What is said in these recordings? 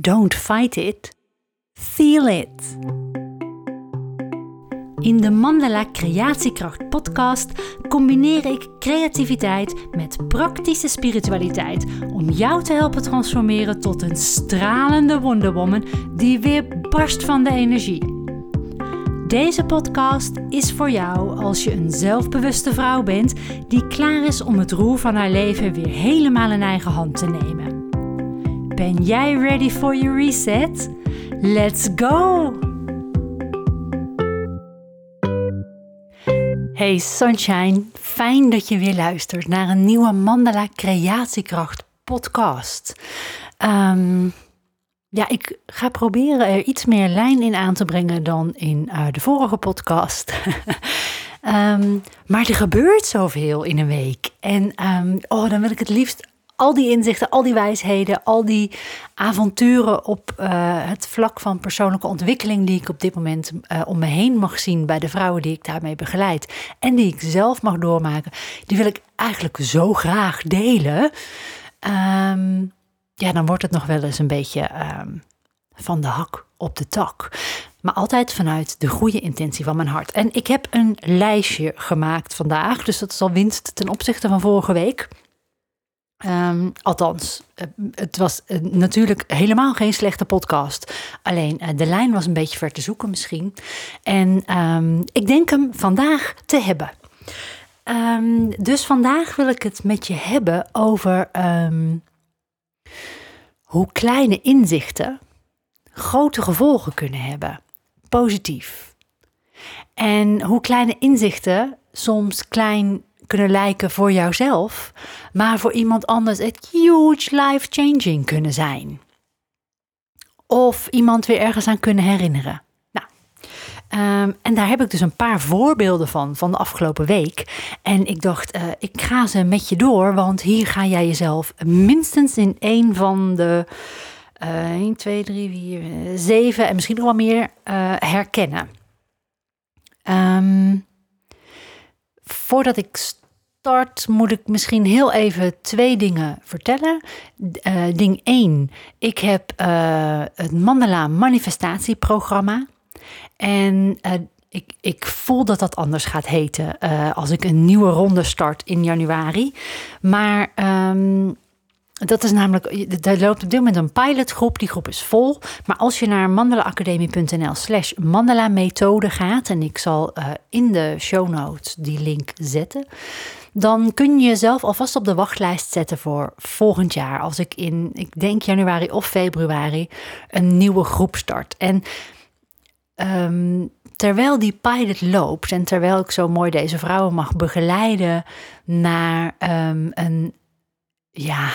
Don't fight it, feel it. In de Mandala Creatiekracht podcast combineer ik creativiteit met praktische spiritualiteit om jou te helpen transformeren tot een stralende wonderwoman die weer barst van de energie. Deze podcast is voor jou als je een zelfbewuste vrouw bent die klaar is om het roer van haar leven weer helemaal in eigen hand te nemen. Ben jij ready for your reset? Let's go! Hey Sunshine, fijn dat je weer luistert naar een nieuwe Mandala Creatiekracht podcast. Um, ja, ik ga proberen er iets meer lijn in aan te brengen dan in uh, de vorige podcast. um, maar er gebeurt zoveel in een week. En um, oh, dan wil ik het liefst al die inzichten, al die wijsheden, al die avonturen op uh, het vlak van persoonlijke ontwikkeling die ik op dit moment uh, om me heen mag zien bij de vrouwen die ik daarmee begeleid en die ik zelf mag doormaken, die wil ik eigenlijk zo graag delen. Um, ja, dan wordt het nog wel eens een beetje um, van de hak op de tak. Maar altijd vanuit de goede intentie van mijn hart. En ik heb een lijstje gemaakt vandaag. Dus dat is al winst ten opzichte van vorige week. Um, althans, eh, het was uh, natuurlijk helemaal geen slechte podcast. Alleen uh, de lijn was een beetje ver te zoeken misschien. En um, ik denk hem vandaag te hebben. Um, dus vandaag wil ik het met je hebben over hoe kleine inzichten grote gevolgen kunnen hebben, positief. En hoe kleine inzichten soms klein kunnen lijken voor jouzelf, maar voor iemand anders het huge life-changing kunnen zijn. Of iemand weer ergens aan kunnen herinneren. Um, en daar heb ik dus een paar voorbeelden van, van de afgelopen week. En ik dacht, uh, ik ga ze met je door, want hier ga jij jezelf minstens in één van de uh, 1, 2, 3, 4, 7 en misschien nog wel meer uh, herkennen. Um, voordat ik start, moet ik misschien heel even twee dingen vertellen. Uh, ding 1, ik heb het Mandala manifestatieprogramma. En uh, ik, ik voel dat dat anders gaat heten als ik een nieuwe ronde start in januari. Maar um, dat is namelijk, er loopt op dit moment een pilotgroep. Die groep is vol. Maar als je naar mandalaacademie.nl slash mandala methode gaat... en ik zal uh, in de show notes die link zetten... dan kun je jezelf alvast op de wachtlijst zetten voor volgend jaar. Als ik in, ik denk januari of februari, een nieuwe groep start. En um, terwijl die pilot loopt en terwijl ik zo mooi deze vrouwen mag begeleiden naar um, een, ja,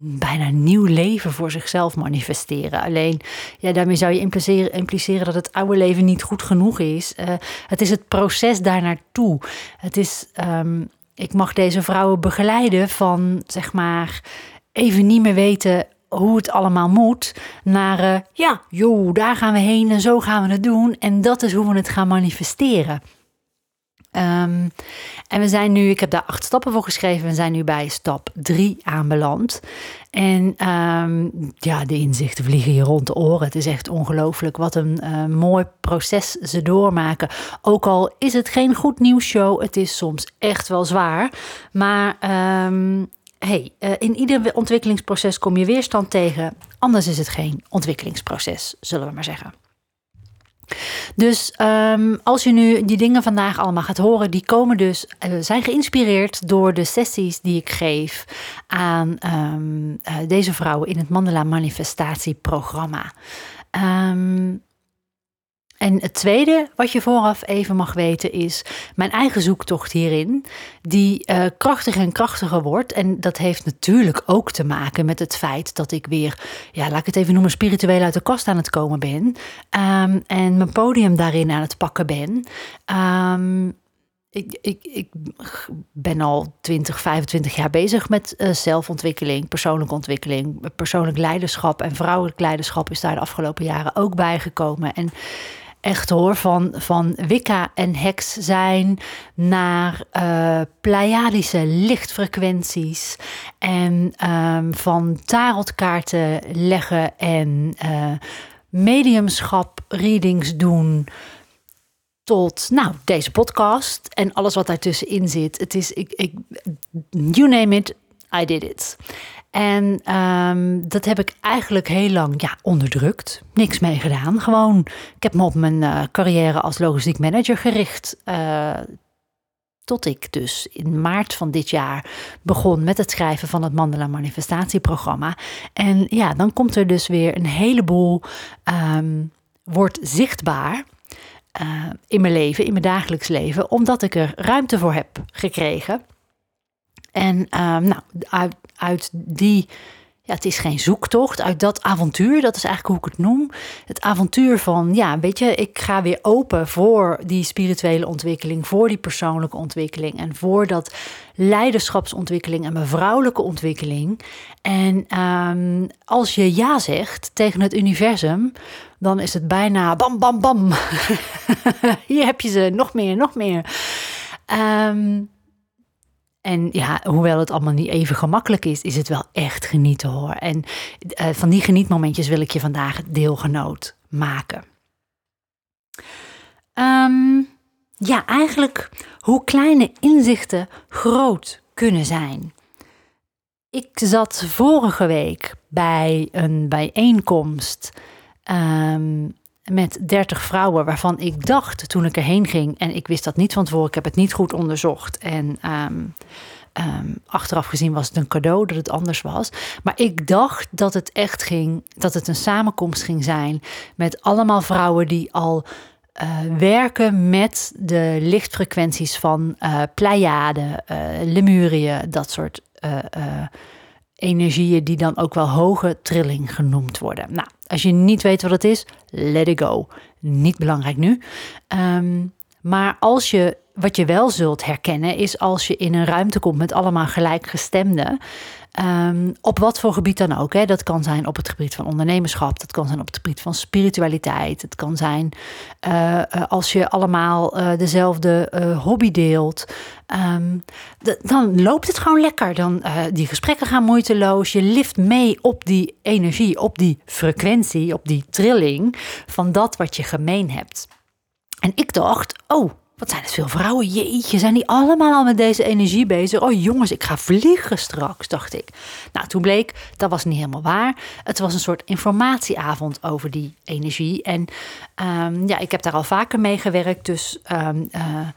bijna nieuw leven voor zichzelf manifesteren. Alleen, ja, daarmee zou je impliceren, impliceren dat het oude leven niet goed genoeg is. Uh, het is het proces daar naartoe. Het is, um, ik mag deze vrouwen begeleiden van, zeg maar, even niet meer weten hoe het allemaal moet, naar uh, ja, joh, daar gaan we heen en zo gaan we het doen. En dat is hoe we het gaan manifesteren. Um, en we zijn nu, ik heb daar acht stappen voor geschreven, we zijn nu bij stap drie aanbeland. En um, ja, de inzichten vliegen hier rond de oren. Het is echt ongelooflijk wat een uh, mooi proces ze doormaken. Ook al is het geen goed nieuws show, het is soms echt wel zwaar. Maar um, hey, uh, in ieder ontwikkelingsproces kom je weerstand tegen. Anders is het geen ontwikkelingsproces, zullen we maar zeggen. Dus um, als je nu die dingen vandaag allemaal gaat horen, die komen dus, uh, zijn geïnspireerd door de sessies die ik geef aan um, uh, deze vrouwen in het Mandela Manifestatieprogramma. Um, en het tweede wat je vooraf even mag weten is mijn eigen zoektocht hierin, die uh, krachtiger en krachtiger wordt. En dat heeft natuurlijk ook te maken met het feit dat ik weer, ja, laat ik het even noemen, spiritueel uit de kast aan het komen ben. Um, en mijn podium daarin aan het pakken ben. Um, ik, ik, ik ben al 20, 25 jaar bezig met uh, zelfontwikkeling, persoonlijke ontwikkeling, persoonlijk leiderschap en vrouwelijk leiderschap is daar de afgelopen jaren ook bijgekomen. En Echt hoor, van, van Wicca en heks zijn naar uh, Pleiadische lichtfrequenties. En um, van tarotkaarten leggen en uh, mediumschap readings doen tot nou, deze podcast en alles wat daartussenin zit. Het is, ik, ik, you name it, I did it. En um, dat heb ik eigenlijk heel lang ja, onderdrukt. Niks mee gedaan. Gewoon, ik heb me op mijn uh, carrière als logistiek manager gericht. Uh, tot ik dus in maart van dit jaar begon met het schrijven van het Mandela Manifestatieprogramma. En ja, dan komt er dus weer een heleboel, um, wordt zichtbaar. Uh, in mijn leven, in mijn dagelijks leven, omdat ik er ruimte voor heb gekregen. En uh, nou, uit, uit die, ja, het is geen zoektocht, uit dat avontuur, dat is eigenlijk hoe ik het noem. Het avontuur van, ja, weet je, ik ga weer open voor die spirituele ontwikkeling, voor die persoonlijke ontwikkeling en voor dat leiderschapsontwikkeling en mijn vrouwelijke ontwikkeling. En um, als je ja zegt tegen het universum, dan is het bijna bam, bam, bam. Hier heb je ze, nog meer, nog meer. Um, en ja, hoewel het allemaal niet even gemakkelijk is, is het wel echt genieten hoor. En uh, van die genietmomentjes wil ik je vandaag deelgenoot maken. Um, ja, eigenlijk hoe kleine inzichten groot kunnen zijn. Ik zat vorige week bij een bijeenkomst um, met 30 vrouwen, waarvan ik dacht toen ik erheen ging, en ik wist dat niet van tevoren, ik heb het niet goed onderzocht. En um, um, achteraf gezien was het een cadeau dat het anders was. Maar ik dacht dat het echt ging, dat het een samenkomst ging zijn met allemaal vrouwen die al uh, werken met de lichtfrequenties van uh, Pleiade, uh, Lemurie, dat soort energieën die dan ook wel hoge trilling genoemd worden. Nou, als je niet weet wat het is, let it go. Niet belangrijk nu. Um, maar als je, wat je wel zult herkennen, is als je in een ruimte komt met allemaal gelijkgestemden. Um, op wat voor gebied dan ook. Hè. Dat kan zijn op het gebied van ondernemerschap, dat kan zijn op het gebied van spiritualiteit. Het kan zijn uh, als je allemaal uh, dezelfde hobby deelt. De, dan loopt het gewoon lekker. Dan, die gesprekken gaan moeiteloos. Je lift mee op die energie, op die frequentie, op die trilling van dat wat je gemeen hebt. En ik dacht, oh, wat zijn het veel vrouwen? Jeetje, zijn die allemaal al met deze energie bezig? Oh jongens, ik ga vliegen straks, dacht ik. Nou, toen bleek, dat was niet helemaal waar. Het was een soort informatieavond over die energie. En um, ja, ik heb daar al vaker mee gewerkt. Dus um, uh,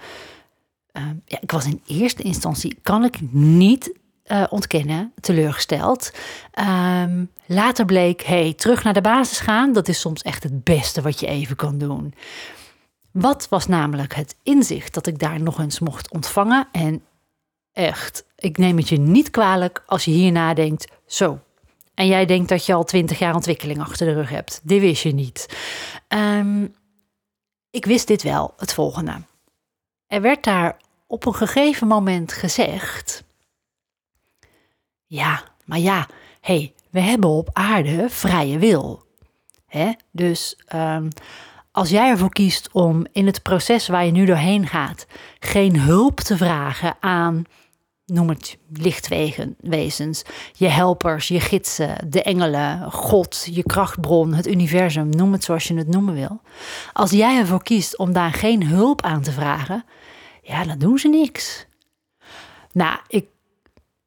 uh, ja, ik was in eerste instantie, kan ik niet uh, ontkennen, teleurgesteld. Later bleek, hey, terug naar de basis gaan, dat is soms echt het beste wat je even kan doen. Wat was namelijk het inzicht dat ik daar nog eens mocht ontvangen? En echt, ik neem het je niet kwalijk als je hier nadenkt, zo. En jij denkt dat je al twintig jaar ontwikkeling achter de rug hebt. Dit wist je niet. Um, ik wist dit wel, het volgende. Er werd daar op een gegeven moment gezegd: Ja, maar ja, hey, we hebben op aarde vrije wil. Hè? Dus um, als jij ervoor kiest om in het proces waar je nu doorheen gaat geen hulp te vragen aan, noem het lichtwezens, je helpers, je gidsen, de engelen, God, je krachtbron, het universum, noem het zoals je het noemen wil. Als jij ervoor kiest om daar geen hulp aan te vragen, ja, dan doen ze niks. Nou, ik,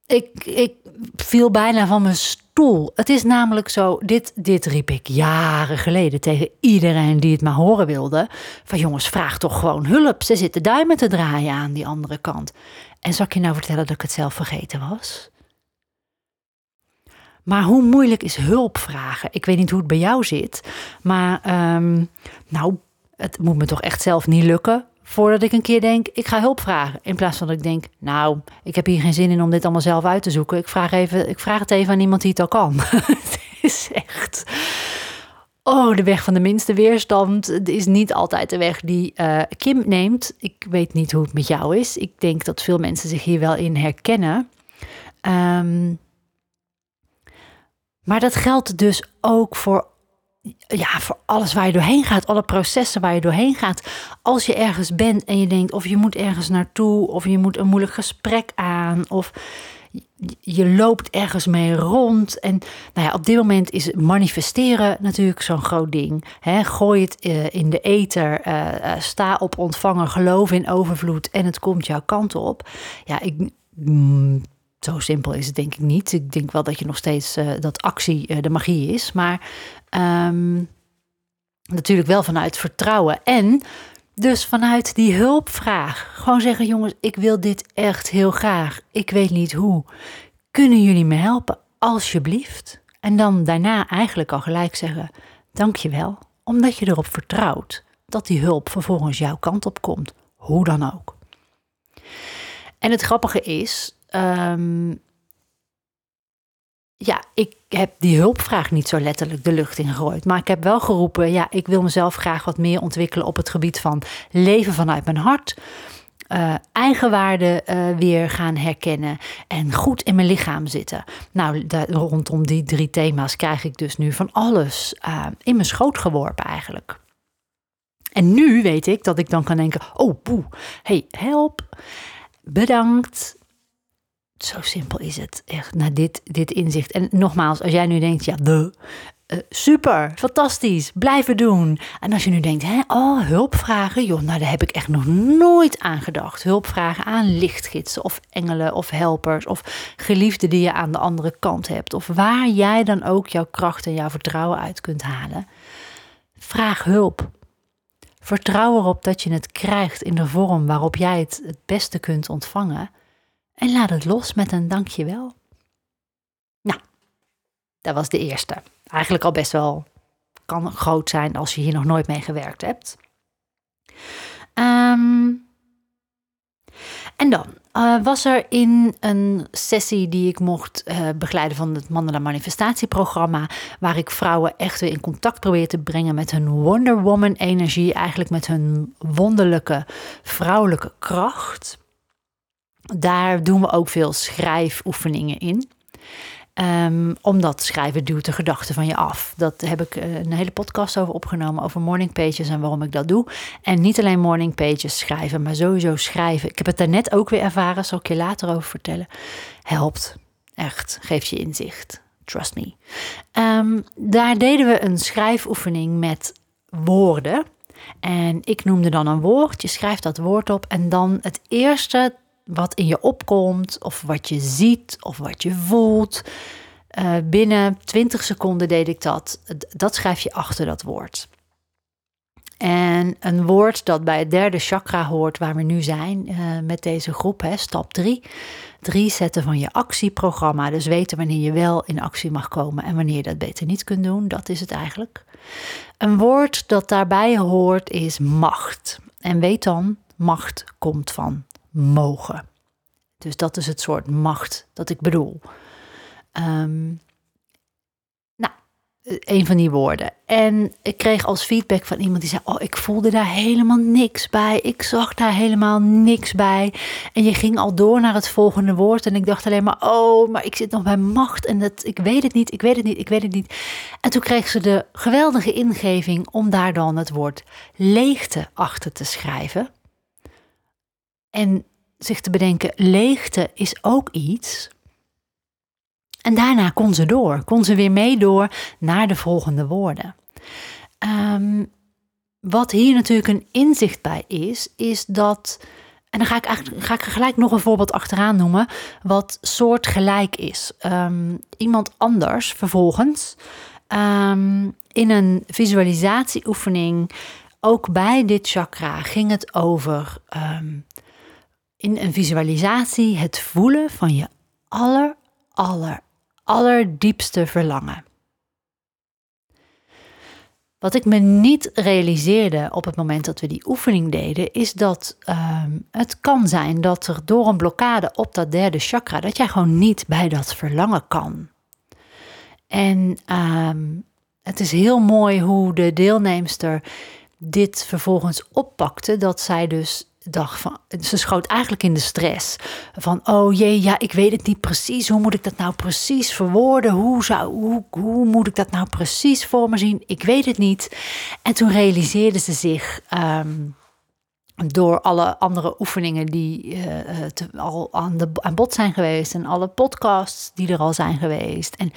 ik, ik viel bijna van mijn stoel. Het is namelijk zo, dit, dit riep ik jaren geleden tegen iedereen die het maar horen wilde. Van jongens, vraag toch gewoon hulp. Ze zitten duimen te draaien aan die andere kant. En zal ik je nou vertellen dat ik het zelf vergeten was? Maar hoe moeilijk is hulp vragen? Ik weet niet hoe het bij jou zit. Maar um, nou, het moet me toch echt zelf niet lukken voordat ik een keer denk, ik ga hulp vragen. In plaats van dat ik denk, nou, ik heb hier geen zin in om dit allemaal zelf uit te zoeken. Ik vraag, even, ik vraag het even aan iemand die het al kan. het is echt... Oh, de weg van de minste weerstand is niet altijd de weg die uh, Kim neemt. Ik weet niet hoe het met jou is. Ik denk dat veel mensen zich hier wel in herkennen. Um, maar dat geldt dus ook voor ja, voor alles waar je doorheen gaat, alle processen waar je doorheen gaat. Als je ergens bent en je denkt of je moet ergens naartoe, of je moet een moeilijk gesprek aan, of je loopt ergens mee rond. En nou ja, op dit moment is manifesteren natuurlijk zo'n groot ding. Gooi het eh, in de ether, uh, sta op ontvangen, geloof in overvloed en het komt jouw kant op. Ja, ik, mm, zo simpel is het denk ik niet. Ik denk wel dat je nog steeds dat actie de magie is. Maar ehm, natuurlijk wel vanuit vertrouwen. En dus vanuit die hulpvraag, gewoon zeggen: jongens, ik wil dit echt heel graag. Ik weet niet hoe. Kunnen jullie me helpen? Alsjeblieft. En dan daarna eigenlijk al gelijk zeggen: dankjewel, omdat je erop vertrouwt dat die hulp vervolgens jouw kant op komt, hoe dan ook. En het grappige is, ehm, ja, ik heb die hulpvraag niet zo letterlijk de lucht in gegooid. Maar ik heb wel geroepen, ja, ik wil mezelf graag wat meer ontwikkelen op het gebied van leven vanuit mijn hart. Uh, eigenwaarde uh, weer gaan herkennen en goed in mijn lichaam zitten. Nou, rondom die drie thema's krijg ik dus nu van alles uh, in mijn schoot geworpen eigenlijk. En nu weet ik dat ik dan kan denken: oh, poeh, hey, help, bedankt, zo simpel is het. Echt, naar dit, dit inzicht. En nogmaals, als jij nu denkt, ja, de. Uh, super, fantastisch, blijven doen. En als je nu denkt, hè, oh, hulpvragen, joh, nou daar heb ik echt nog nooit aan gedacht. Hulpvragen aan lichtgidsen of engelen of helpers of geliefden die je aan de andere kant hebt. Of waar jij dan ook jouw kracht en jouw vertrouwen uit kunt halen. Vraag hulp. Vertrouw erop dat je het krijgt in de vorm waarop jij het het beste kunt ontvangen. En laat het los met een dankjewel. Nou, dat was de eerste. Eigenlijk al best wel kan groot zijn als je hier nog nooit mee gewerkt hebt. Ehm, en dan uh, was er in een sessie die ik mocht uh, begeleiden van het Mandela Manifestatieprogramma, waar ik vrouwen echt weer in contact probeer te brengen met hun Wonder Woman energie, eigenlijk met hun wonderlijke vrouwelijke kracht. Daar doen we ook veel schrijfoefeningen in. Um, omdat schrijven duwt de gedachten van je af. Dat heb ik eh, een hele podcast over opgenomen, over morning pages en waarom ik dat doe. En niet alleen morning pages schrijven, maar sowieso schrijven. Ik heb het daarnet ook weer ervaren, zal ik je later over vertellen. Helpt, echt, geeft je inzicht. Trust me. Um, daar deden we een schrijfoefening met woorden. En ik noemde dan een woord. Je schrijft dat woord op en dan het eerste wat in je opkomt, of wat je ziet, of wat je voelt. Uh, binnen 20 seconden deed ik dat. Dat schrijf je achter dat woord. En een woord dat bij het derde chakra hoort, waar we nu zijn uh, met deze groep, hè, stap 3. Drie zetten van je actieprogramma. Dus weten wanneer je wel in actie mag komen en wanneer je dat beter niet kunt doen. Dat is het eigenlijk. Een woord dat daarbij hoort is macht. En weet dan, macht komt van mogen. Dus dat is het soort macht dat ik bedoel. Um, nou, een van die woorden. En ik kreeg als feedback van iemand die zei: Oh, ik voelde daar helemaal niks bij. Ik zag daar helemaal niks bij. En je ging al door naar het volgende woord. En ik dacht alleen maar: Oh, maar ik zit nog bij macht. En dat, ik weet het niet, ik weet het niet, ik weet het niet. En toen kreeg ze de geweldige ingeving om daar dan het woord leegte achter te schrijven. En zich te bedenken, leegte is ook iets. En daarna kon ze door, kon ze weer mee door naar de volgende woorden. Um, wat hier natuurlijk een inzicht bij is, is dat, en dan ga ik, eigenlijk, ga ik gelijk nog een voorbeeld achteraan noemen, wat soortgelijk is. Um, iemand anders vervolgens um, in een visualisatieoefening, ook bij dit chakra, ging het over in een visualisatie het voelen van je aller, aller, allerdiepste verlangen. Wat ik me niet realiseerde op het moment dat we die oefening deden, is dat um, het kan zijn dat er door een blokkade op dat derde chakra, dat jij gewoon niet bij dat verlangen kan. En um, het is heel mooi hoe de deelnemster dit vervolgens oppakte, dat zij dus dacht van, ze schoot eigenlijk in de stress. Van, oh jee, ja, ik weet het niet precies. Hoe moet ik dat nou precies verwoorden? Hoe, zou, hoe, hoe moet ik dat nou precies voor me zien? Ik weet het niet. En toen realiseerde ze zich ehm, door alle andere oefeningen die uh, al aan, de, aan bod zijn geweest. En alle podcasts die er al zijn geweest. En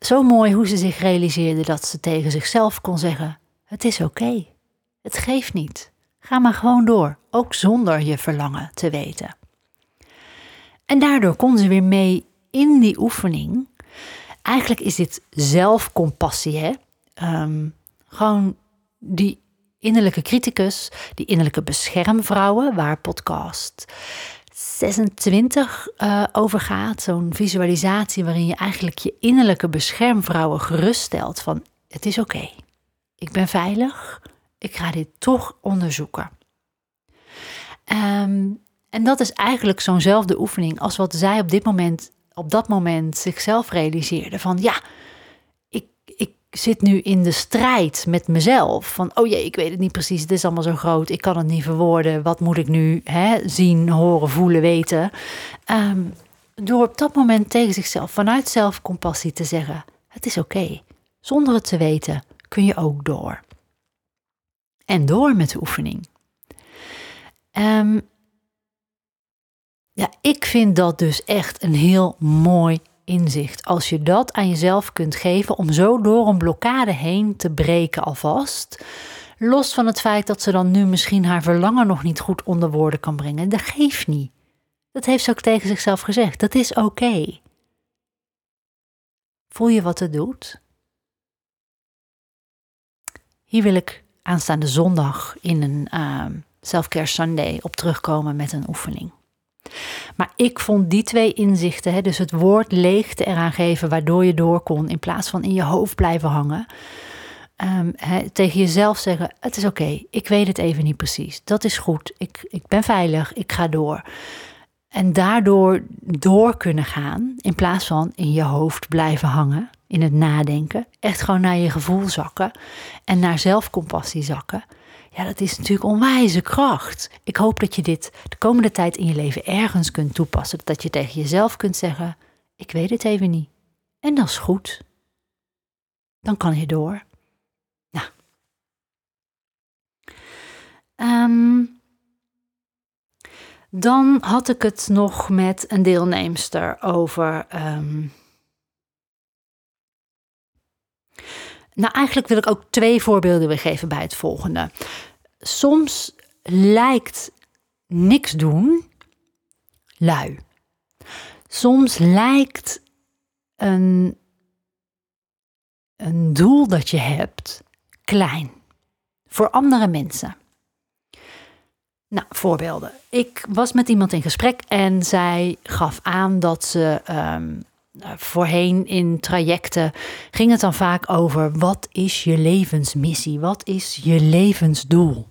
zo mooi hoe ze zich realiseerde dat ze tegen zichzelf kon zeggen: Het is oké. Het geeft niet. Ga maar gewoon door, ook zonder je verlangen te weten. En daardoor kon ze weer mee in die oefening. Eigenlijk is dit zelfcompassie, hè? Um, gewoon die innerlijke criticus, die innerlijke beschermvrouwen, waar podcast 26 uh, eh, over gaat. Zo'n visualisatie waarin je eigenlijk je innerlijke beschermvrouwen geruststelt van het is oké, ik ben veilig, ik ga dit toch onderzoeken. Ehm, en dat is eigenlijk zo'nzelfde oefening als wat zij op dit moment, op dat moment zichzelf realiseerde. Van ja, ik, ik zit nu in de strijd met mezelf. Van oh jee, ik weet het niet precies, het is allemaal zo groot, ik kan het niet verwoorden. Wat moet ik nu hè, zien, horen, voelen, weten? Ehm, door op dat moment tegen zichzelf vanuit zelfcompassie te zeggen: het is oké. Zonder het te weten kun je ook door en door met de oefening. Um, ja, ik vind dat dus echt een heel mooi inzicht. Als je dat aan jezelf kunt geven om zo door een blokkade heen te breken alvast. Los van het feit dat ze dan nu misschien haar verlangen nog niet goed onder woorden kan brengen. Dat geeft niet. Dat heeft ze ook tegen zichzelf gezegd. Dat is oké. Voel je wat het doet? Hier wil ik aanstaande zondag in een uh, Self-Care Sunday op terugkomen met een oefening. Maar ik vond die twee inzichten, dus het woord leegte eraan geven waardoor je door kon, in plaats van in je hoofd blijven hangen. Um, tegen jezelf zeggen: Het is oké, ik weet het even niet precies. Dat is goed, ik, ik ben veilig, ik ga door. En daardoor door kunnen gaan, in plaats van in je hoofd blijven hangen in het nadenken. Echt gewoon naar je gevoel zakken en naar zelfcompassie zakken. Ja, dat is natuurlijk onwijze kracht. Ik hoop dat je dit de komende tijd in je leven ergens kunt toepassen. Dat je tegen jezelf kunt zeggen: Ik weet het even niet. En dat is goed. Dan kan je door. Nou. Um, dan had ik het nog met een deelnemster over. Um, Nou, eigenlijk wil ik ook twee voorbeelden weer geven bij het volgende. Soms lijkt niks doen lui. Soms lijkt een, een doel dat je hebt klein voor andere mensen. Nou, voorbeelden. Ik was met iemand in gesprek en zij gaf aan dat ze nou, voorheen in trajecten ging het dan vaak over wat is je levensmissie? Wat is je levensdoel?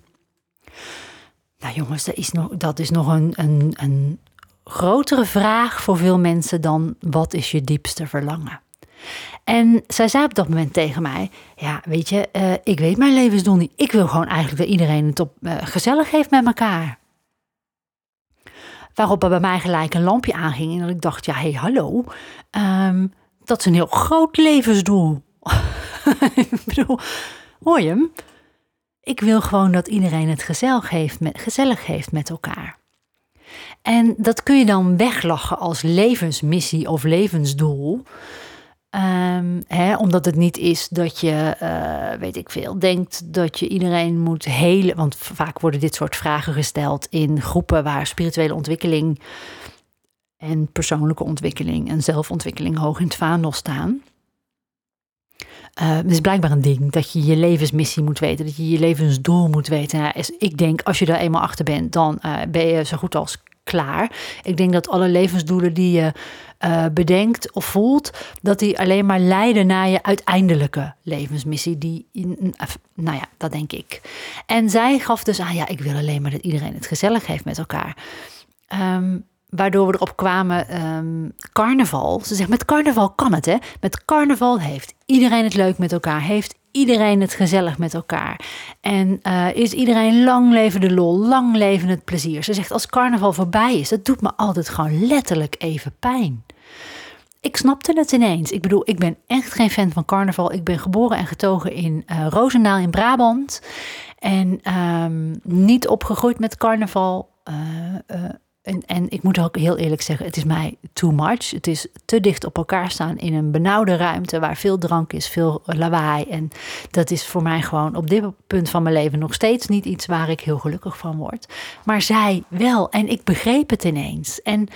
Nou jongens, dat is nog, dat is nog een, een, grotere vraag voor veel mensen dan wat is je diepste verlangen? En zij zei op dat moment tegen mij: Ja, weet je, uh, ik weet mijn levensdoel niet. Ik wil gewoon eigenlijk dat iedereen het op, uh, gezellig heeft met elkaar. Waarop er bij mij gelijk een lampje aanging en dat ik dacht, ja, hé, hey, hallo, um, dat is een heel groot levensdoel. ik bedoel, hoor je hem? Ik wil gewoon dat iedereen het gezellig heeft, met, gezellig heeft met elkaar. En dat kun je dan weglachen als levensmissie of levensdoel. Um, hè, omdat het niet is dat je, uh, weet ik veel, denkt dat je iedereen moet helen. Want vaak worden dit soort vragen gesteld in groepen waar spirituele ontwikkeling en persoonlijke ontwikkeling en zelfontwikkeling hoog in het vaandel staan. Uh, het is blijkbaar een ding dat je je levensmissie moet weten, dat je je levensdoel moet weten. Nou, ik denk, als je daar eenmaal achter bent, dan uh, ben je zo goed als klaar. Ik denk dat alle levensdoelen die je uh, bedenkt of voelt, dat die alleen maar leiden naar je uiteindelijke levensmissie. Die, nou ja, dat denk ik. En zij gaf dus aan, ja, ik wil alleen maar dat iedereen het gezellig heeft met elkaar. Um, waardoor we erop kwamen, um, carnaval. Ze zegt, met carnaval kan het, hè? Met carnaval heeft iedereen het leuk met elkaar. Heeft iedereen het gezellig met elkaar. En uh, is iedereen lang leven de lol, lang leven het plezier. Ze zegt als carnaval voorbij is, dat doet me altijd gewoon letterlijk even pijn. Ik snapte het ineens. Ik bedoel, ik ben echt geen fan van carnaval. Ik ben geboren en getogen in uh, Roosendaal in Brabant. En um, niet opgegroeid met carnaval. Uh, en, en ik moet ook heel eerlijk zeggen, het is mij too much. Het is te dicht op elkaar staan in een benauwde ruimte waar veel drank is, veel lawaai. En dat is voor mij gewoon op dit punt van mijn leven nog steeds niet iets waar ik heel gelukkig van word. Maar zij wel. En ik begreep het ineens. En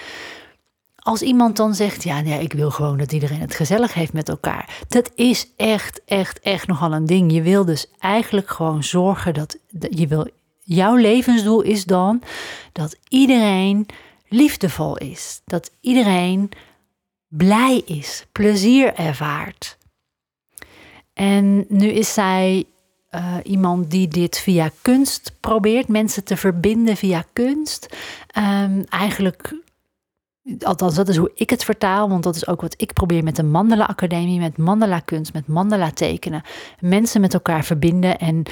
als iemand dan zegt, ja, nee, ik wil gewoon dat iedereen het gezellig heeft met elkaar. Dat is echt, echt, echt nogal een ding. Je wil dus eigenlijk gewoon zorgen dat, dat je wil jouw levensdoel is dan dat iedereen liefdevol is. Dat iedereen blij is, plezier ervaart. En nu is zij uh, iemand die dit via kunst probeert, mensen te verbinden via kunst. Um, eigenlijk althans dat is hoe ik het vertaal, want dat is ook wat ik probeer met de Mandala Academie, met mandala kunst, met mandala tekenen. Mensen met elkaar verbinden en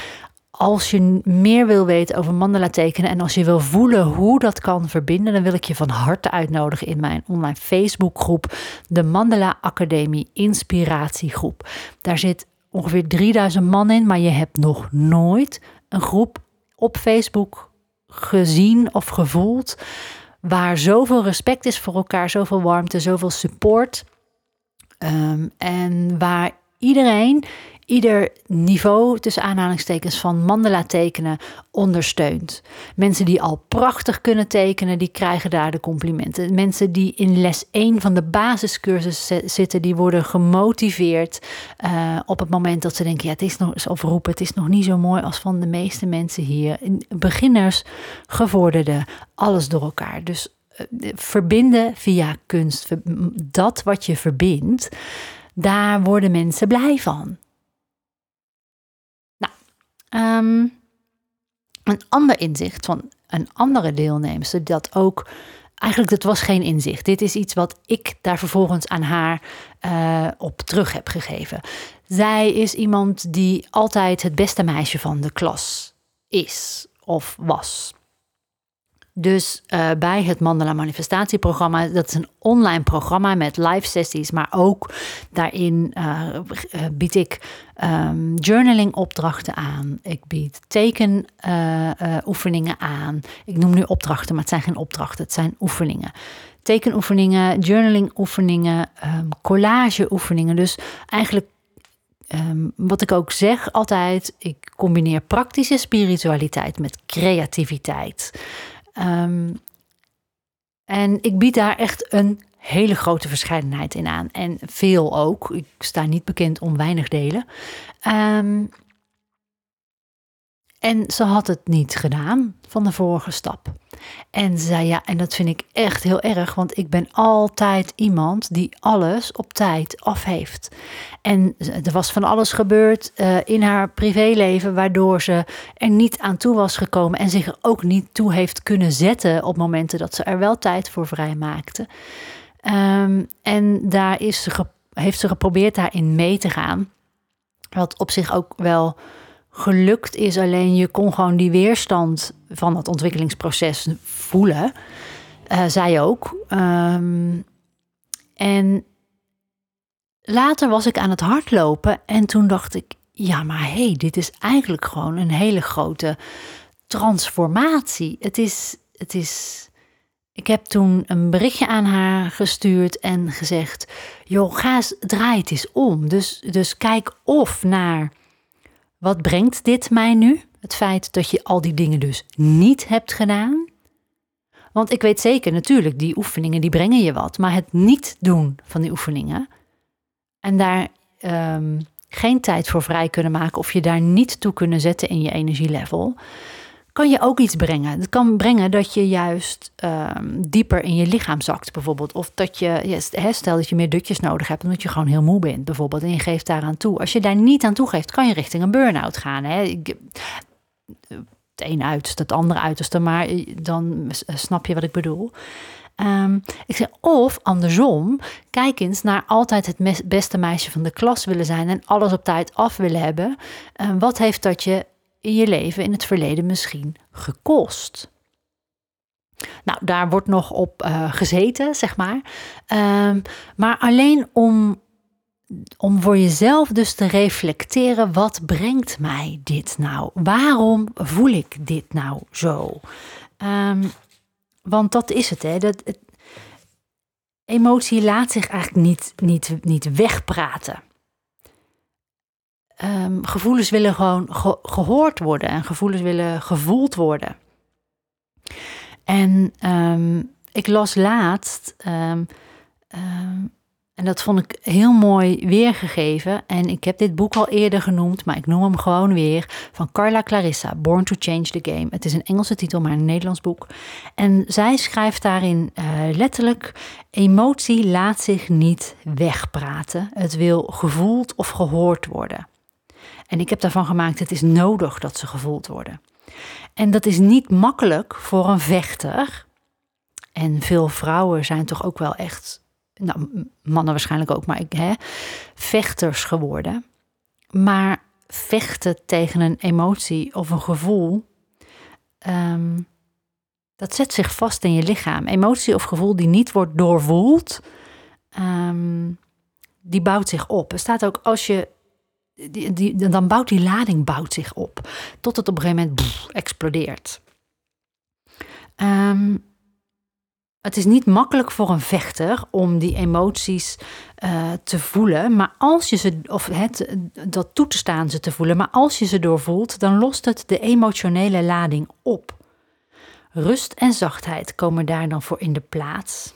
als je meer wil weten over mandala tekenen en als je wil voelen hoe dat kan verbinden, dan wil ik je van harte uitnodigen in mijn online Facebookgroep, de Mandala Academie Inspiratiegroep. Daar zit ongeveer 3000 man in, maar je hebt nog nooit een groep op Facebook gezien of gevoeld waar zoveel respect is voor elkaar, zoveel warmte, zoveel support. Um, en waar iedereen ieder niveau tussen aanhalingstekens van mandala tekenen ondersteunt. Mensen die al prachtig kunnen tekenen, die krijgen daar de complimenten. Mensen die in les 1 van de basiscursus zitten, die worden gemotiveerd uh, op het moment dat ze denken, ja, het is nog of roepen, het is nog niet zo mooi als van de meeste mensen hier. Beginners, gevorderde, alles door elkaar. Dus uh, verbinden via kunst, dat wat je verbindt, daar worden mensen blij van. Um, een ander inzicht van een andere deelnemster, dat ook eigenlijk dat was geen inzicht. Dit is iets wat ik daar vervolgens aan haar uh, op terug heb gegeven. Zij is iemand die altijd het beste meisje van de klas is of was. Dus uh, bij het Mandala Manifestatieprogramma, dat is een online programma met live sessies, maar ook daarin uh, bied ik um, journaling opdrachten aan. Ik bied tekenoefeningen aan. Ik noem nu opdrachten, maar het zijn geen opdrachten, het zijn oefeningen. Tekenoefeningen, journaling oefeningen, um, collage oefeningen. Dus eigenlijk Um, wat ik ook zeg altijd, ik combineer praktische spiritualiteit met creativiteit. Um, en ik bied daar echt een hele grote verscheidenheid in aan. En veel ook. Ik sta niet bekend om weinig delen. Um, en ze had het niet gedaan van de vorige stap. En zei ja, en dat vind ik echt heel erg, want ik ben altijd iemand die alles op tijd af heeft. En er was van alles gebeurd uh, in haar privéleven, waardoor ze er niet aan toe was gekomen en zich er ook niet toe heeft kunnen zetten op momenten dat ze er wel tijd voor vrij maakte. Um, en daar is ze heeft ze geprobeerd daarin mee te gaan. Wat op zich ook wel gelukt is. Alleen je kon gewoon die weerstand van het ontwikkelingsproces voelen. Uh, zij ook. Um, en later was ik aan het hardlopen en toen dacht ik, ja, maar hé, hey, dit is eigenlijk gewoon een hele grote transformatie. Het is, het is. Ik heb toen een berichtje aan haar gestuurd en gezegd: joh, ga eens, draai het eens om. Dus, dus kijk of naar wat brengt dit mij nu? Het feit dat je al die dingen dus niet hebt gedaan. Want ik weet zeker, natuurlijk, die oefeningen die brengen je wat. Maar het niet doen van die oefeningen en daar um, geen tijd voor vrij kunnen maken of je daar niet toe kunnen zetten in je energielevel, kan je ook iets brengen. Het kan brengen dat je juist um, dieper in je lichaam zakt, bijvoorbeeld. Of dat je, ja, stel dat je meer dutjes nodig hebt, omdat je gewoon heel moe bent, bijvoorbeeld. En je geeft daaraan toe. Als je daar niet aan toegeeft, kan je richting een burn-out gaan. Hè? Het een uiterste, het andere uiterste, maar dan snap je wat ik bedoel. Ehm, ik zeg, of andersom, kijk eens naar altijd het beste meisje van de klas willen zijn en alles op tijd af willen hebben. Ehm, wat heeft dat je in je leven in het verleden misschien gekost? Nou, daar wordt nog op uh, gezeten, zeg maar. Um, maar alleen om, om voor jezelf dus te reflecteren, wat brengt mij dit nou? Waarom voel ik dit nou zo? Um, want dat is het, hè. Dat, emotie laat zich eigenlijk niet, niet, niet wegpraten. Um, gevoelens willen gewoon ge gehoord worden en gevoelens willen gevoeld worden. En um, ik las laatst um, en dat vond ik heel mooi weergegeven. En ik heb dit boek al eerder genoemd, maar ik noem hem gewoon weer. Van Carla Clarissa, Born to Change the Game. Het is een Engelse titel, maar een Nederlands boek. En zij schrijft daarin uh, letterlijk: emotie laat zich niet wegpraten. Het wil gevoeld of gehoord worden. En ik heb daarvan gemaakt: het is nodig dat ze gevoeld worden. En dat is niet makkelijk voor een vechter. En veel vrouwen zijn toch ook wel echt nou, mannen waarschijnlijk ook, maar ik, hè, vechters geworden. Maar vechten tegen een emotie of een gevoel, ehm, dat zet zich vast in je lichaam. Emotie of gevoel die niet wordt doorvoeld, um, die bouwt zich op. Er staat ook als je, die, dan bouwt die lading bouwt zich op, tot het op een gegeven moment explodeert. Um, het is niet makkelijk voor een vechter om die emoties uh, te voelen, maar als je ze, of het, dat toe te staan ze te voelen, maar als je ze doorvoelt, dan lost het de emotionele lading op. Rust en zachtheid komen daar dan voor in de plaats.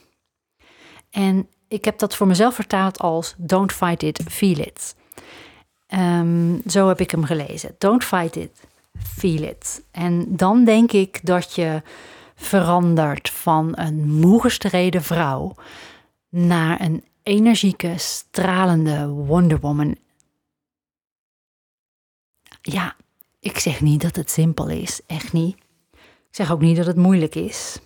En ik heb dat voor mezelf vertaald als don't fight it, feel it. Um, zo heb ik hem gelezen. Don't fight it, feel it. En dan denk ik dat je verandert van een moe gestreden vrouw naar een energieke, stralende Wonder Woman. Ja, ik zeg niet dat het simpel is, echt niet. Ik zeg ook niet dat het moeilijk is.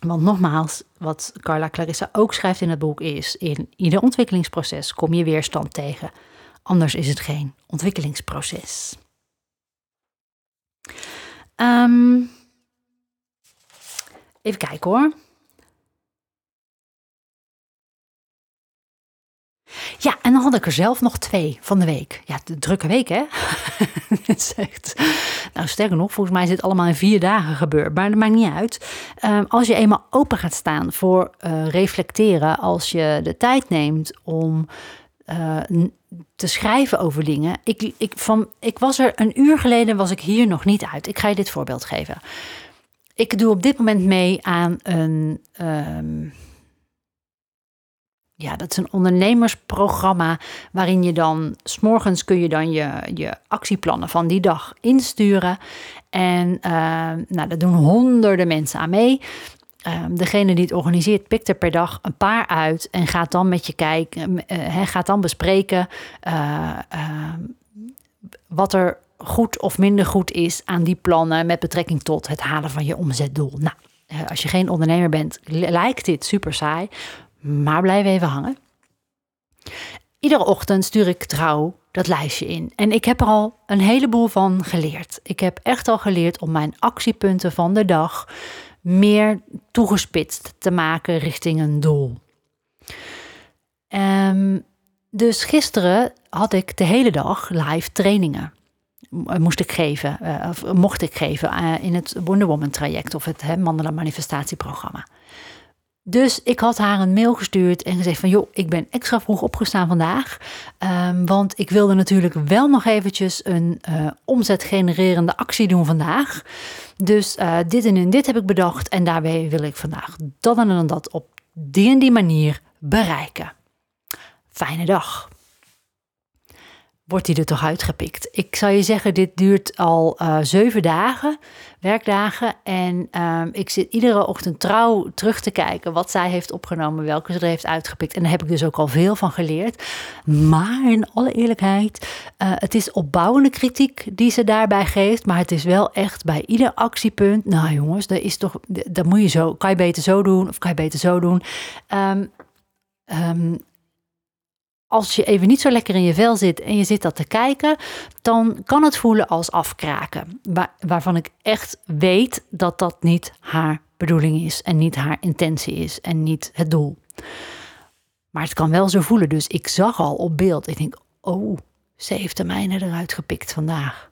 Want nogmaals, wat Carla Clarissa ook schrijft in het boek is: in ieder ontwikkelingsproces kom je weerstand tegen. Anders is het geen ontwikkelingsproces. Um, Even kijken hoor. Ja, en dan had ik er zelf nog twee van de week. Ja, de drukke week, hè? zegt. Nou, sterker nog, volgens mij is dit allemaal in vier dagen gebeurd. Maar dat maakt niet uit. Ehm, als je eenmaal open gaat staan voor uh, reflecteren, als je de tijd neemt om uh, te schrijven over dingen. Ik, ik, van, ik was er een uur geleden, was ik hier nog niet uit. Ik ga je dit voorbeeld geven. Ik doe op dit moment mee aan een. Um, ja, dat is een ondernemersprogramma waarin je dan, s'morgens kun je dan je, je actieplannen van die dag insturen. En uh, nou, daar doen honderden mensen aan mee. Uh, degene die het organiseert, pikt er per dag een paar uit en gaat dan met je kijken, uh, gaat dan bespreken uh, wat er goed of minder goed is aan die plannen met betrekking tot het halen van je omzetdoel. Nou, eh, als je geen ondernemer bent, lijkt dit super saai, maar blijf even hangen. Iedere ochtend stuur ik trouw dat lijstje in. En ik heb er al een heleboel van geleerd. Ik heb echt al geleerd om mijn actiepunten van de dag meer toegespitst te maken richting een doel. Um, dus gisteren had ik de hele dag live trainingen moest ik geven, uh, of mocht ik geven uh, in het Wonder Woman traject of het hè, manifestatieprogramma. Dus ik had haar een mail gestuurd en gezegd van joh, ik ben extra vroeg opgestaan vandaag. Um, want ik wilde natuurlijk wel nog eventjes een uh, omzetgenererende actie doen vandaag. Dus dit en, dit heb ik bedacht en daarbij wil ik vandaag dat en, en dat op die en die manier bereiken. Fijne dag. Wordt hij er toch uitgepikt. Ik zal je zeggen, dit duurt al uh, zeven dagen, werkdagen. En uh, ik zit iedere ochtend trouw terug te kijken wat zij heeft opgenomen, welke ze er heeft uitgepikt. En daar heb ik dus ook al veel van geleerd. Maar in alle eerlijkheid, uh, het is opbouwende kritiek die ze daarbij geeft. Maar het is wel echt bij ieder actiepunt. Nou jongens, dat is toch, dat moet je zo, kan je beter zo doen of kan je beter zo doen. Um, als je even niet zo lekker in je vel zit en je zit dat te kijken, dan kan het voelen als afkraken. Waar, waarvan ik echt weet dat dat niet haar bedoeling is en niet haar intentie is en niet het doel. Maar het kan wel zo voelen. Dus ik zag al op beeld. Ik denk, oh, ze heeft de mijne eruit gepikt vandaag.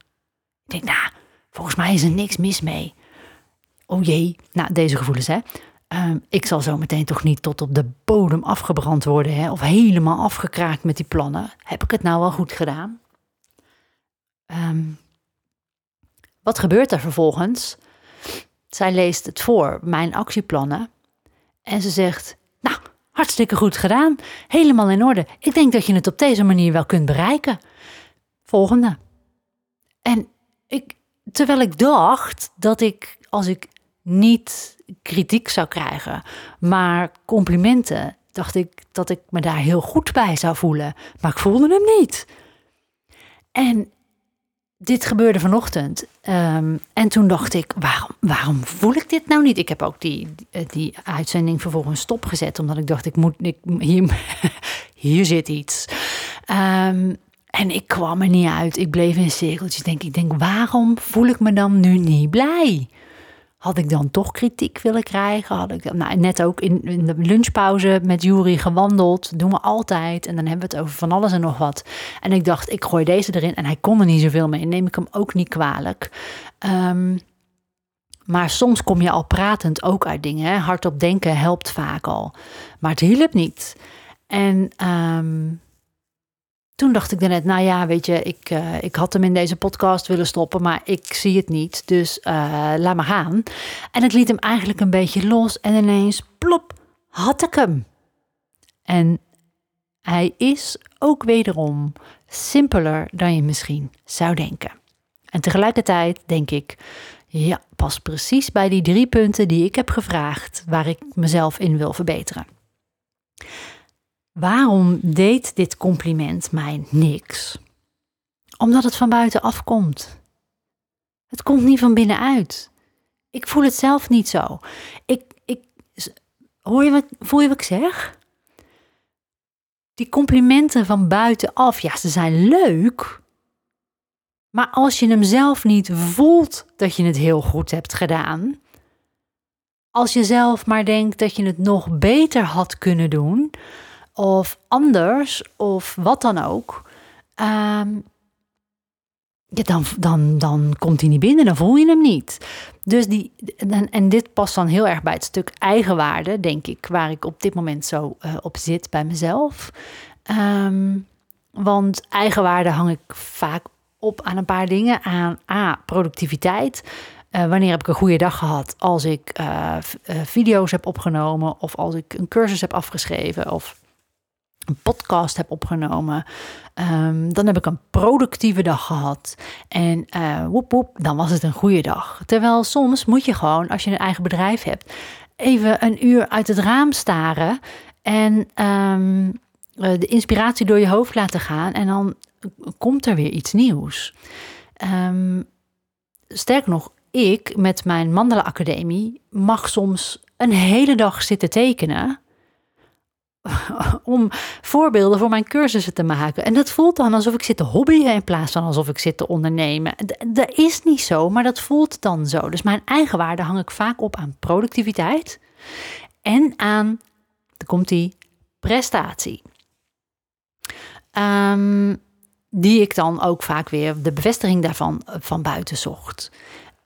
Ik denk, nou, volgens mij is er niks mis mee. Oh jee, nou, deze gevoelens, hè. Ehm, ik zal zo meteen toch niet tot op de bodem afgebrand worden hè, of helemaal afgekraakt met die plannen. Heb ik het nou wel goed gedaan? Ehm, wat gebeurt er vervolgens? Zij leest het voor, mijn actieplannen, en ze zegt: Nou, hartstikke goed gedaan, helemaal in orde. Ik denk dat je het op deze manier wel kunt bereiken. Volgende. En ik, terwijl ik dacht dat ik, als ik niet kritiek zou krijgen, maar complimenten, dacht ik dat ik me daar heel goed bij zou voelen. Maar ik voelde hem niet. En dit gebeurde vanochtend. Um, en toen dacht ik, waarom, waarom voel ik dit nou niet? Ik heb ook die, die uitzending vervolgens stopgezet, omdat ik dacht, ik moet, ik, hier, hier zit iets. Um, en ik kwam er niet uit. Ik bleef in cirkeltjes. Denk, ik denk, waarom voel ik me dan nu niet blij? Had ik dan toch kritiek willen krijgen? Had ik nou, net ook in, in de lunchpauze met Jury gewandeld. Doen we altijd. En dan hebben we het over van alles en nog wat. En ik dacht, ik gooi deze erin. En hij kon er niet zoveel mee. Neem ik hem ook niet kwalijk. Um, maar soms kom je al pratend ook uit dingen. Hardop denken helpt vaak al. Maar het hielp niet. En um, toen dacht ik net, nou ja, weet je, ik, uh, ik had hem in deze podcast willen stoppen, maar ik zie het niet. Dus uh, laat maar gaan. En ik liet hem eigenlijk een beetje los en ineens, plop, had ik hem. En hij is ook wederom simpeler dan je misschien zou denken. En tegelijkertijd denk ik, ja, pas precies bij die drie punten die ik heb gevraagd, waar ik mezelf in wil verbeteren. Waarom deed dit compliment mij niks? Omdat het van buiten afkomt. Het komt niet van binnenuit. Ik voel het zelf niet zo. Ik, ik, hoor je wat, voel je wat ik zeg? Die complimenten van buitenaf, ja, ze zijn leuk. Maar als je hem zelf niet voelt dat je het heel goed hebt gedaan, als je zelf maar denkt dat je het nog beter had kunnen doen, of anders of wat dan ook, ja, dan, dan, dan komt hij niet binnen, dan voel je hem niet. Dus die, en, en dit past dan heel erg bij het stuk eigenwaarde, denk ik, waar ik op dit moment zo uh, op zit bij mezelf. Um, want eigenwaarde hang ik vaak op aan een paar dingen. Aan A, productiviteit. Uh, wanneer heb ik een goede dag gehad? Als ik uh, video's heb opgenomen of als ik een cursus heb afgeschreven of een podcast heb opgenomen. Um, dan heb ik een productieve dag gehad. En uh, woep dan was het een goede dag. Terwijl soms moet je gewoon, als je een eigen bedrijf hebt, even een uur uit het raam staren. En um, de inspiratie door je hoofd laten gaan. En dan komt er weer iets nieuws. Um, sterker nog, ik met mijn Mandala Academie mag soms een hele dag zitten tekenen om voorbeelden voor mijn cursussen te maken. En dat voelt dan alsof ik zit te hobbyen in plaats van alsof ik zit te ondernemen. Dat is niet zo, maar dat voelt dan zo. Dus mijn eigen waarde hang ik vaak op aan productiviteit en aan, komt die, prestatie. Um, die ik dan ook vaak weer de bevestiging daarvan van buiten zocht.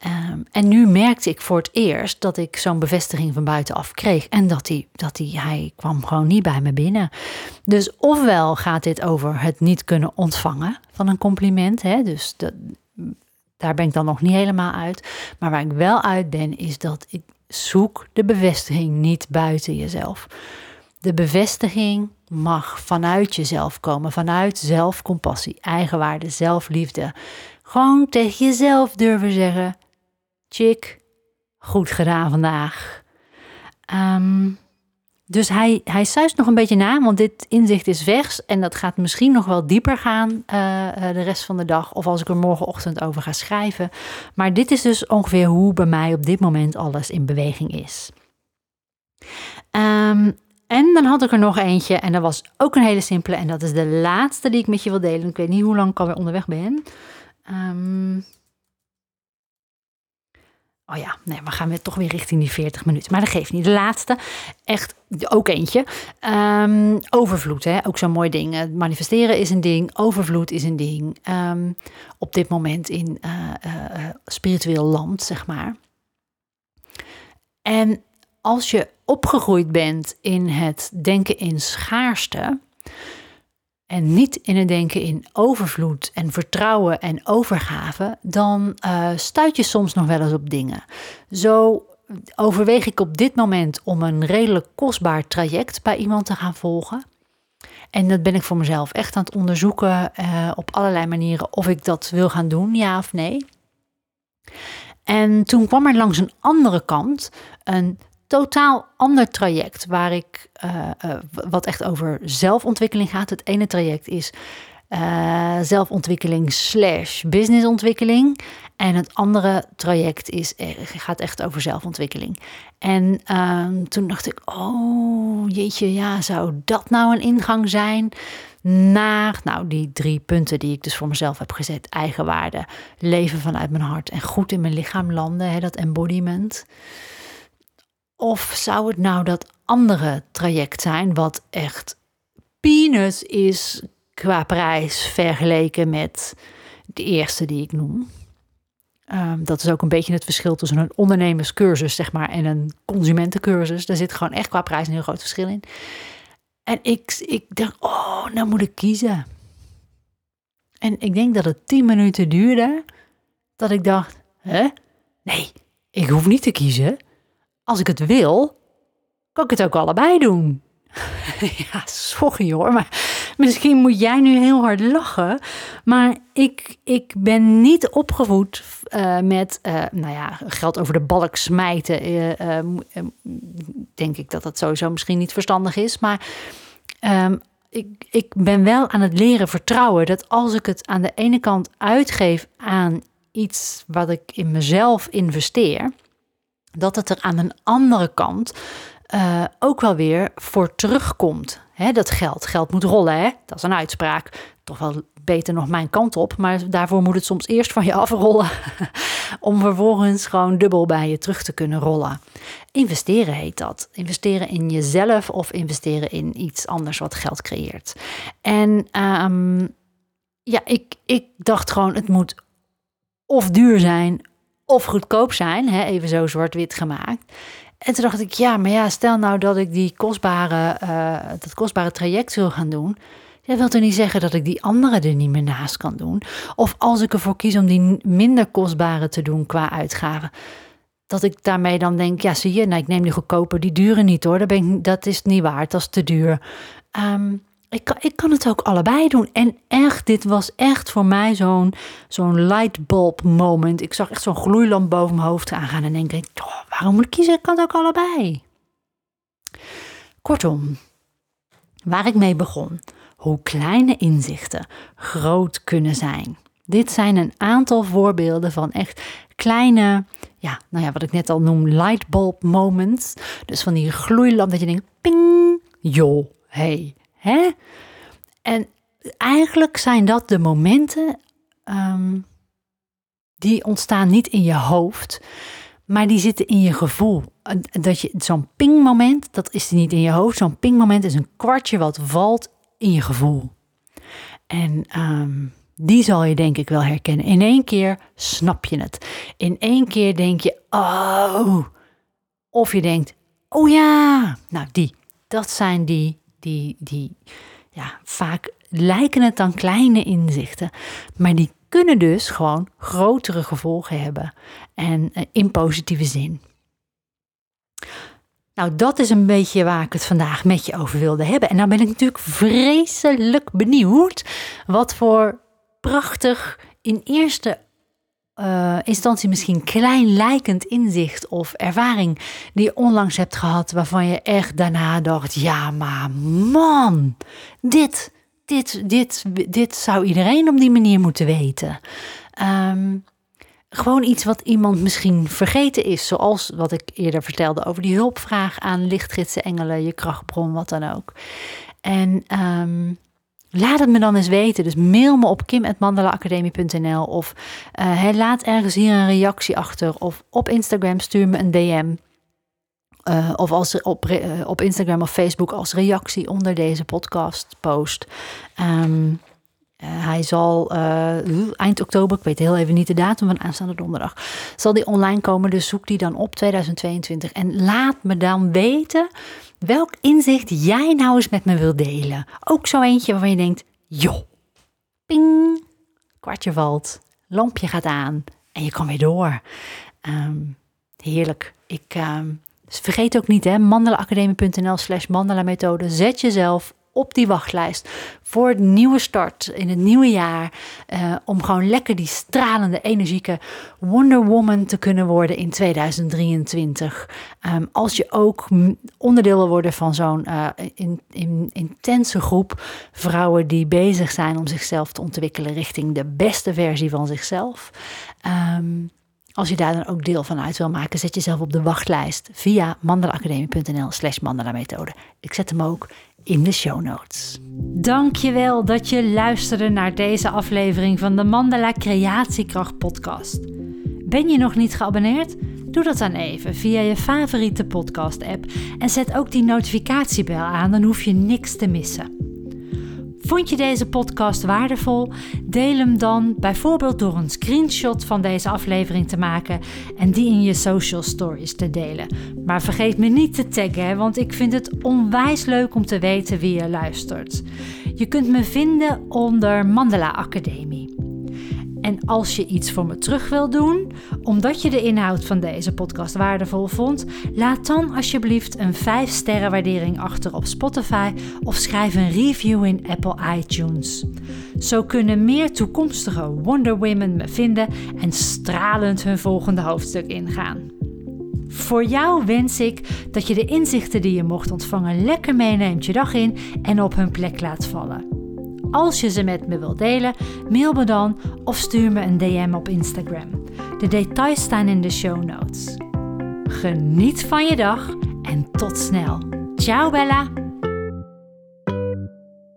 Um, en nu merkte ik voor het eerst dat ik zo'n bevestiging van buitenaf kreeg. En dat, die, dat die, hij kwam gewoon niet bij me binnen. Dus ofwel gaat dit over het niet kunnen ontvangen van een compliment. Hè? Dus dat, daar ben ik dan nog niet helemaal uit. Maar waar ik wel uit ben, is dat ik zoek de bevestiging niet buiten jezelf. De bevestiging mag vanuit jezelf komen, vanuit zelfcompassie, eigenwaarde, zelfliefde. Gewoon tegen jezelf durven zeggen: Chick, goed gedaan vandaag. Ehm, dus hij, hij suist nog een beetje na, want dit inzicht is vers en dat gaat misschien nog wel dieper gaan uh, de rest van de dag of als ik er morgenochtend over ga schrijven. Maar dit is dus ongeveer hoe bij mij op dit moment alles in beweging is. Um, en dan had ik er nog eentje en dat was ook een hele simpele en dat is de laatste die ik met je wil delen. Ik weet niet hoe lang ik alweer onderweg ben. Um, Oh ja, nee, we gaan weer toch weer richting die 40 minuten. Maar dat geeft niet. De laatste, echt ook eentje. Um, overvloed, hè? ook zo'n mooi ding. Manifesteren is een ding, overvloed is een ding. Um, op dit moment in uh, uh, spiritueel land, zeg maar. En als je opgegroeid bent in het denken in schaarste, en niet in het denken in overvloed en vertrouwen en overgave, dan uh, stuit je soms nog wel eens op dingen. Zo overweeg ik op dit moment om een redelijk kostbaar traject bij iemand te gaan volgen. En dat ben ik voor mezelf echt aan het onderzoeken uh, op allerlei manieren of ik dat wil gaan doen, ja of nee. En toen kwam er langs een andere kant een totaal ander traject waar ik, uh, uh, wat echt over zelfontwikkeling gaat. Het ene traject is uh, zelfontwikkeling slash businessontwikkeling. En het andere traject is, gaat echt over zelfontwikkeling. En uh, toen dacht ik, oh jeetje, ja, zou dat nou een ingang zijn naar nou, die drie punten die ik dus voor mezelf heb gezet. Eigenwaarde, leven vanuit mijn hart en goed in mijn lichaam landen, hè, dat embodiment. Of zou het nou dat andere traject zijn, wat echt peanuts is qua prijs vergeleken met de eerste die ik noem? Um, dat is ook een beetje het verschil tussen een ondernemerscursus zeg maar, en een consumentencursus. Daar zit gewoon echt qua prijs een heel groot verschil in. En ik, ik dacht, oh, nou moet ik kiezen. En ik denk dat het tien minuten duurde dat ik dacht, hè? Nee, ik hoef niet te kiezen als ik het wil, kan ik het ook allebei doen. ja, sorry hoor, maar misschien moet jij nu heel hard lachen. Maar ik, ik ben niet opgevoed uh, met, uh, nou ja, geld over de balk smijten. Uh, denk ik dat dat sowieso misschien niet verstandig is. Maar um, ik, ik ben wel aan het leren vertrouwen dat als ik het aan de ene kant uitgeef aan iets wat ik in mezelf investeer dat het er aan een andere kant uh, ook wel weer voor terugkomt. Dat geld. Geld moet rollen, hè? dat is een uitspraak. Toch wel beter nog mijn kant op, maar daarvoor moet het soms eerst van je afrollen. om vervolgens gewoon dubbel bij je terug te kunnen rollen. Investeren heet dat. Investeren in jezelf of investeren in iets anders wat geld creëert. En um, ja, ik, ik dacht gewoon, het moet of duur zijn of goedkoop zijn, hè, even zo zwart-wit gemaakt. En toen dacht ik, ja, maar ja, stel nou dat ik die kostbare, uh, dat kostbare traject wil gaan doen. Dat wil toch niet zeggen dat ik die andere er niet meer naast kan doen? Of als ik ervoor kies om die minder kostbare te doen qua uitgaven. Dat ik daarmee dan denk, ja zie je, nou, ik neem die goedkoper, die duren niet hoor. Dat, ben ik, dat is niet waard, dat is te duur. Um, ik kan, ik kan het ook allebei doen. En echt, dit was echt voor mij zo'n zo'n lightbulb moment. Ik zag echt zo'n gloeilamp boven mijn hoofd aangaan en denk ik, oh, waarom moet ik kiezen? Ik kan het ook allebei. Kortom, waar ik mee begon, hoe kleine inzichten groot kunnen zijn. Dit zijn een aantal voorbeelden van echt kleine, ja, nou ja, wat ik net al noem, lightbulb moments. Dus van die gloeilamp dat je denkt, ping, joh, hey, Hè? En eigenlijk zijn dat de momenten um, die ontstaan niet in je hoofd, maar die zitten in je gevoel. Dat je zo'n pingmoment, dat is niet in je hoofd. Zo'n pingmoment is een kwartje wat valt in je gevoel. En um, die zal je denk ik wel herkennen. In één keer snap je het. In één keer denk je, oh. Of je denkt, oh ja. Nou, die. Dat zijn die die, die ja, vaak lijken het dan kleine inzichten, maar die kunnen dus gewoon grotere gevolgen hebben en uh, in positieve zin. Nou, dat is een beetje waar ik het vandaag met je over wilde hebben. En nou ben ik natuurlijk vreselijk benieuwd wat voor prachtig in eerste uh, instantie misschien klein lijkend inzicht of ervaring die je onlangs hebt gehad, waarvan je echt daarna dacht: ja, maar man, dit, dit, dit, dit zou iedereen op die manier moeten weten. Um, gewoon iets wat iemand misschien vergeten is, zoals wat ik eerder vertelde over die hulpvraag aan lichtgidsen, engelen, je krachtbron, wat dan ook. En um, Laat het me dan eens weten. Dus mail me op kim.mandelaacademie.nl of uh, laat ergens hier een reactie achter. Of op Instagram stuur me een DM. Uh, of als, op, uh, op Instagram of Facebook als reactie onder deze podcast post. Um, hij zal eind oktober, ik weet heel even niet de datum van aanstaande donderdag, zal die online komen. Dus zoek die dan op 2022 en laat me dan weten welk inzicht jij nou eens met me wilt delen. Ook zo eentje waarvan je denkt, joh, ping, kwartje valt, lampje gaat aan en je kan weer door. Um, heerlijk. Ik um, vergeet ook niet, hè, mandelaacademie.nl slash mandela methode. Zet jezelf op die wachtlijst voor het nieuwe start in het nieuwe jaar. Uh, om gewoon lekker die stralende, energieke Wonder Woman te kunnen worden in 2023. Um, ehm, als je ook onderdeel wil worden van zo'n uh, in, in, intense groep vrouwen die bezig zijn om zichzelf te ontwikkelen richting de beste versie van zichzelf. Um, als je daar dan ook deel van uit wil maken, zet jezelf op de wachtlijst via mandelaacademie.nl slash mandela-methode. Ik zet hem ook in de show notes. Dankjewel dat je luisterde naar deze aflevering van de Mandela Creatiekracht podcast. Ben je nog niet geabonneerd? Doe dat dan even via je favoriete podcast app en zet ook die notificatiebel aan, dan hoef je niks te missen. Vond je deze podcast waardevol? Deel hem dan bijvoorbeeld door een screenshot van deze aflevering te maken en die in je social stories te delen. Maar vergeet me niet te taggen, want ik vind het onwijs leuk om te weten wie je luistert. Je kunt me vinden onder Mandela Academie. En als je iets voor me terug wil doen, omdat je de inhoud van deze podcast waardevol vond, laat dan alsjeblieft een 5 sterren waardering achter op Spotify of schrijf een review in Apple iTunes. Zo kunnen meer toekomstige Wonder Women me vinden en stralend hun volgende hoofdstuk ingaan. Voor jou wens ik dat je de inzichten die je mocht ontvangen lekker meeneemt je dag in en op hun plek laat vallen. Als je ze met me wilt delen, mail me dan of stuur me een DM op Instagram. De details staan in de show notes. Geniet van je dag en tot snel. Ciao Bella!